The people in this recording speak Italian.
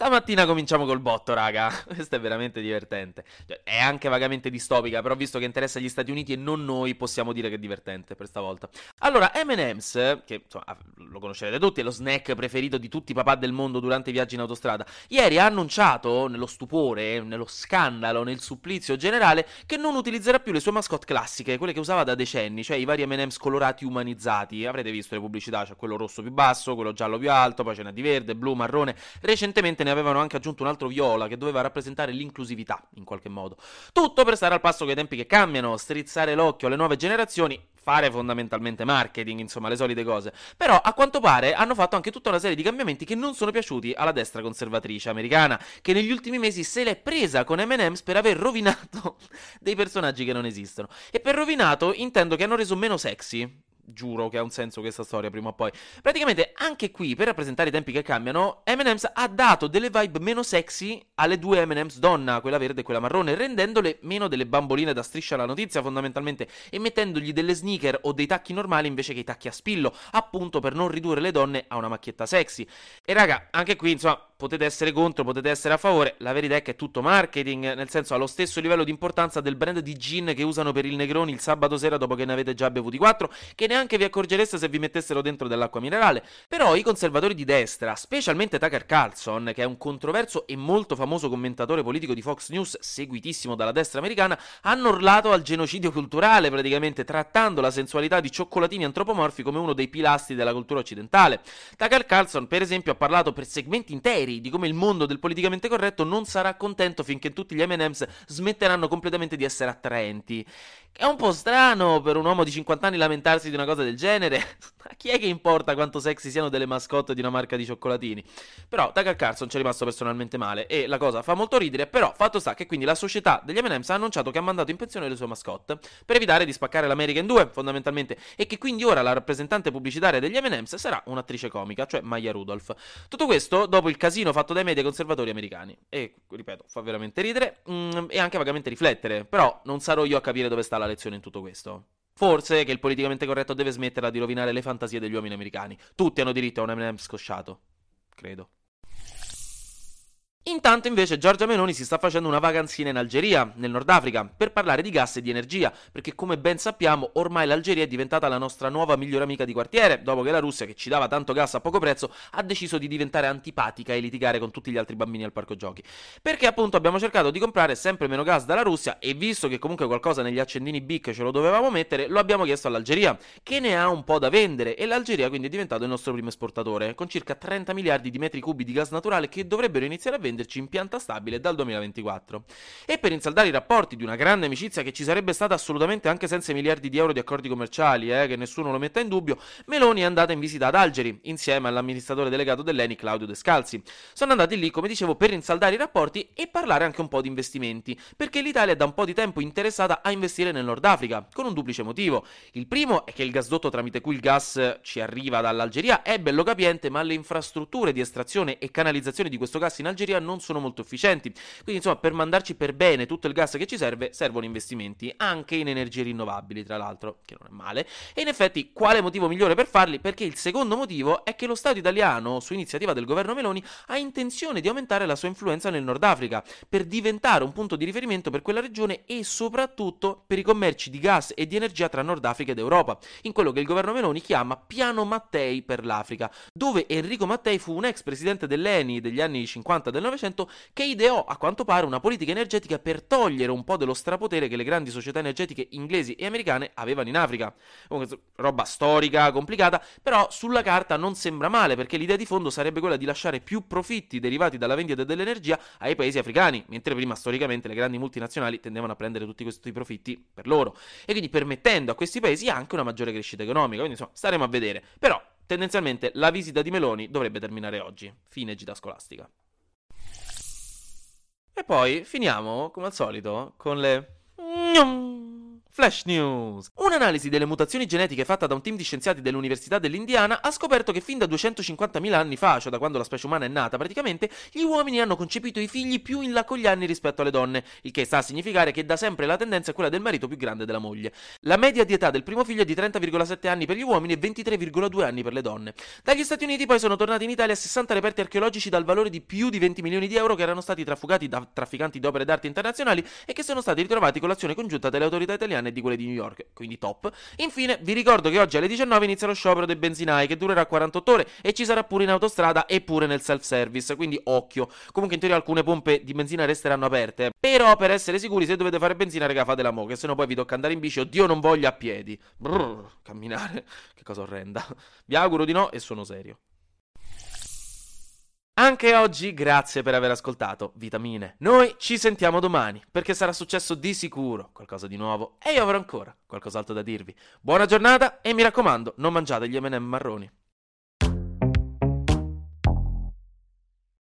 Stamattina cominciamo col botto, raga. Questo è veramente divertente. Cioè, è anche vagamente distopica, però visto che interessa gli Stati Uniti e non noi, possiamo dire che è divertente per stavolta. Allora, M&M's, che insomma, lo conoscerete tutti, è lo snack preferito di tutti i papà del mondo durante i viaggi in autostrada, ieri ha annunciato, nello stupore, nello scandalo, nel supplizio generale, che non utilizzerà più le sue mascotte classiche, quelle che usava da decenni, cioè i vari M&M's colorati umanizzati. Avrete visto le pubblicità, c'è quello rosso più basso, quello giallo più alto, poi ce n'è di verde, blu, marrone. Recentemente ne avevano anche aggiunto un altro viola che doveva rappresentare l'inclusività in qualche modo. Tutto per stare al passo con i tempi che cambiano, strizzare l'occhio alle nuove generazioni, fare fondamentalmente marketing, insomma, le solite cose. Però a quanto pare hanno fatto anche tutta una serie di cambiamenti che non sono piaciuti alla destra conservatrice americana, che negli ultimi mesi se l'è presa con M&M's per aver rovinato dei personaggi che non esistono. E per rovinato intendo che hanno reso meno sexy giuro che ha un senso questa storia prima o poi. Praticamente anche qui, per rappresentare i tempi che cambiano, M&M's ha dato delle vibe meno sexy alle due M&M's donna, quella verde e quella marrone, rendendole meno delle bamboline da striscia alla notizia fondamentalmente e mettendogli delle sneaker o dei tacchi normali invece che i tacchi a spillo, appunto per non ridurre le donne a una macchietta sexy. E raga, anche qui insomma potete essere contro, potete essere a favore, la verità è che è tutto marketing, nel senso ha lo stesso livello di importanza del brand di gin che usano per il Negroni il sabato sera dopo che ne avete già bevuti 4, che neanche vi accorgereste se vi mettessero dentro dell'acqua minerale. Però i conservatori di destra, specialmente Tucker Carlson, che è un controverso e molto famoso commentatore politico di Fox News, seguitissimo dalla destra americana, hanno urlato al genocidio culturale, praticamente trattando la sensualità di cioccolatini antropomorfi come uno dei pilastri della cultura occidentale. Tucker Carlson, per esempio, ha parlato per segmenti interi ieri di come il mondo del politicamente corretto non sarà contento finché tutti gli MM's smetteranno completamente di essere attraenti. È un po' strano per un uomo di 50 anni lamentarsi di una cosa del genere. A chi è che importa quanto sexy siano delle mascotte di una marca di cioccolatini? Però Tucker Carlson ci è rimasto personalmente male e la cosa fa molto ridere, però fatto sta che quindi la società degli M&M's ha annunciato che ha mandato in pensione le sue mascotte per evitare di spaccare l'America in due, fondamentalmente, e che quindi ora la rappresentante pubblicitaria degli M&M's sarà un'attrice comica, cioè Maya Rudolph. Tutto questo dopo il casino fatto dai media conservatori americani. E, ripeto, fa veramente ridere mm, e anche vagamente riflettere, però non sarò io a capire dove sta la lezione in tutto questo. Forse che il politicamente corretto deve smetterla di rovinare le fantasie degli uomini americani. Tutti hanno diritto a un M&M scosciato. Credo. Intanto invece Giorgia Meloni si sta facendo una vacanzina in Algeria, nel Nord Africa, per parlare di gas e di energia, perché come ben sappiamo ormai l'Algeria è diventata la nostra nuova migliore amica di quartiere, dopo che la Russia, che ci dava tanto gas a poco prezzo, ha deciso di diventare antipatica e litigare con tutti gli altri bambini al parco giochi. Perché appunto abbiamo cercato di comprare sempre meno gas dalla Russia e visto che comunque qualcosa negli accendini BIC ce lo dovevamo mettere, lo abbiamo chiesto all'Algeria, che ne ha un po' da vendere e l'Algeria quindi è diventato il nostro primo esportatore, con circa 30 miliardi di metri cubi di gas naturale che dovrebbero iniziare a vendere venderci in pianta stabile dal 2024. E per insaldare i rapporti di una grande amicizia che ci sarebbe stata assolutamente anche senza i miliardi di euro di accordi commerciali, eh, che nessuno lo metta in dubbio, Meloni è andata in visita ad Algeri insieme all'amministratore delegato dell'ENI Claudio Descalzi. Sono andati lì, come dicevo, per insaldare i rapporti e parlare anche un po' di investimenti, perché l'Italia è da un po' di tempo interessata a investire nel Nord Africa, con un duplice motivo. Il primo è che il gasdotto tramite cui il gas ci arriva dall'Algeria è bello capiente, ma le infrastrutture di estrazione e canalizzazione di questo gas in Algeria non sono molto efficienti. Quindi, insomma, per mandarci per bene tutto il gas che ci serve, servono investimenti, anche in energie rinnovabili, tra l'altro, che non è male. E in effetti, quale motivo migliore per farli? Perché il secondo motivo è che lo Stato italiano, su iniziativa del governo Meloni, ha intenzione di aumentare la sua influenza nel Nord Africa, per diventare un punto di riferimento per quella regione e soprattutto per i commerci di gas e di energia tra Nord Africa ed Europa, in quello che il governo Meloni chiama Piano Mattei per l'Africa, dove Enrico Mattei fu un ex presidente dell'ENI degli anni 50 del Novecento che ideò a quanto pare una politica energetica per togliere un po' dello strapotere che le grandi società energetiche inglesi e americane avevano in Africa. Comunque, roba storica, complicata, però sulla carta non sembra male perché l'idea di fondo sarebbe quella di lasciare più profitti derivati dalla vendita dell'energia ai paesi africani, mentre prima storicamente le grandi multinazionali tendevano a prendere tutti questi profitti per loro e quindi permettendo a questi paesi anche una maggiore crescita economica. Quindi insomma, staremo a vedere. Però tendenzialmente la visita di Meloni dovrebbe terminare oggi. Fine gita scolastica. E poi finiamo, come al solito, con le Flash News! Un'analisi delle mutazioni genetiche fatta da un team di scienziati dell'Università dell'Indiana ha scoperto che fin da 250.000 anni fa, cioè da quando la specie umana è nata praticamente, gli uomini hanno concepito i figli più in là con gli anni rispetto alle donne, il che sta a significare che da sempre la tendenza è quella del marito più grande della moglie. La media di età del primo figlio è di 30,7 anni per gli uomini e 23,2 anni per le donne. Dagli Stati Uniti poi sono tornati in Italia 60 reperti archeologici dal valore di più di 20 milioni di euro che erano stati trafugati da trafficanti di opere d'arte internazionali e che sono stati ritrovati con l'azione congiunta delle autorità italiane e di quelle di New York, quindi top. Infine, vi ricordo che oggi alle 19 inizia lo sciopero dei benzinai che durerà 48 ore e ci sarà pure in autostrada e pure nel self-service, quindi occhio. Comunque in teoria alcune pompe di benzina resteranno aperte, però per essere sicuri se dovete fare benzina, raga, fatela mo, che se no poi vi tocca andare in bici, oddio non voglio a piedi. Brrr, camminare, che cosa orrenda. Vi auguro di no e sono serio. Anche oggi grazie per aver ascoltato Vitamine. Noi ci sentiamo domani perché sarà successo di sicuro qualcosa di nuovo e io avrò ancora qualcos'altro da dirvi. Buona giornata e mi raccomando, non mangiate gli M&M marroni.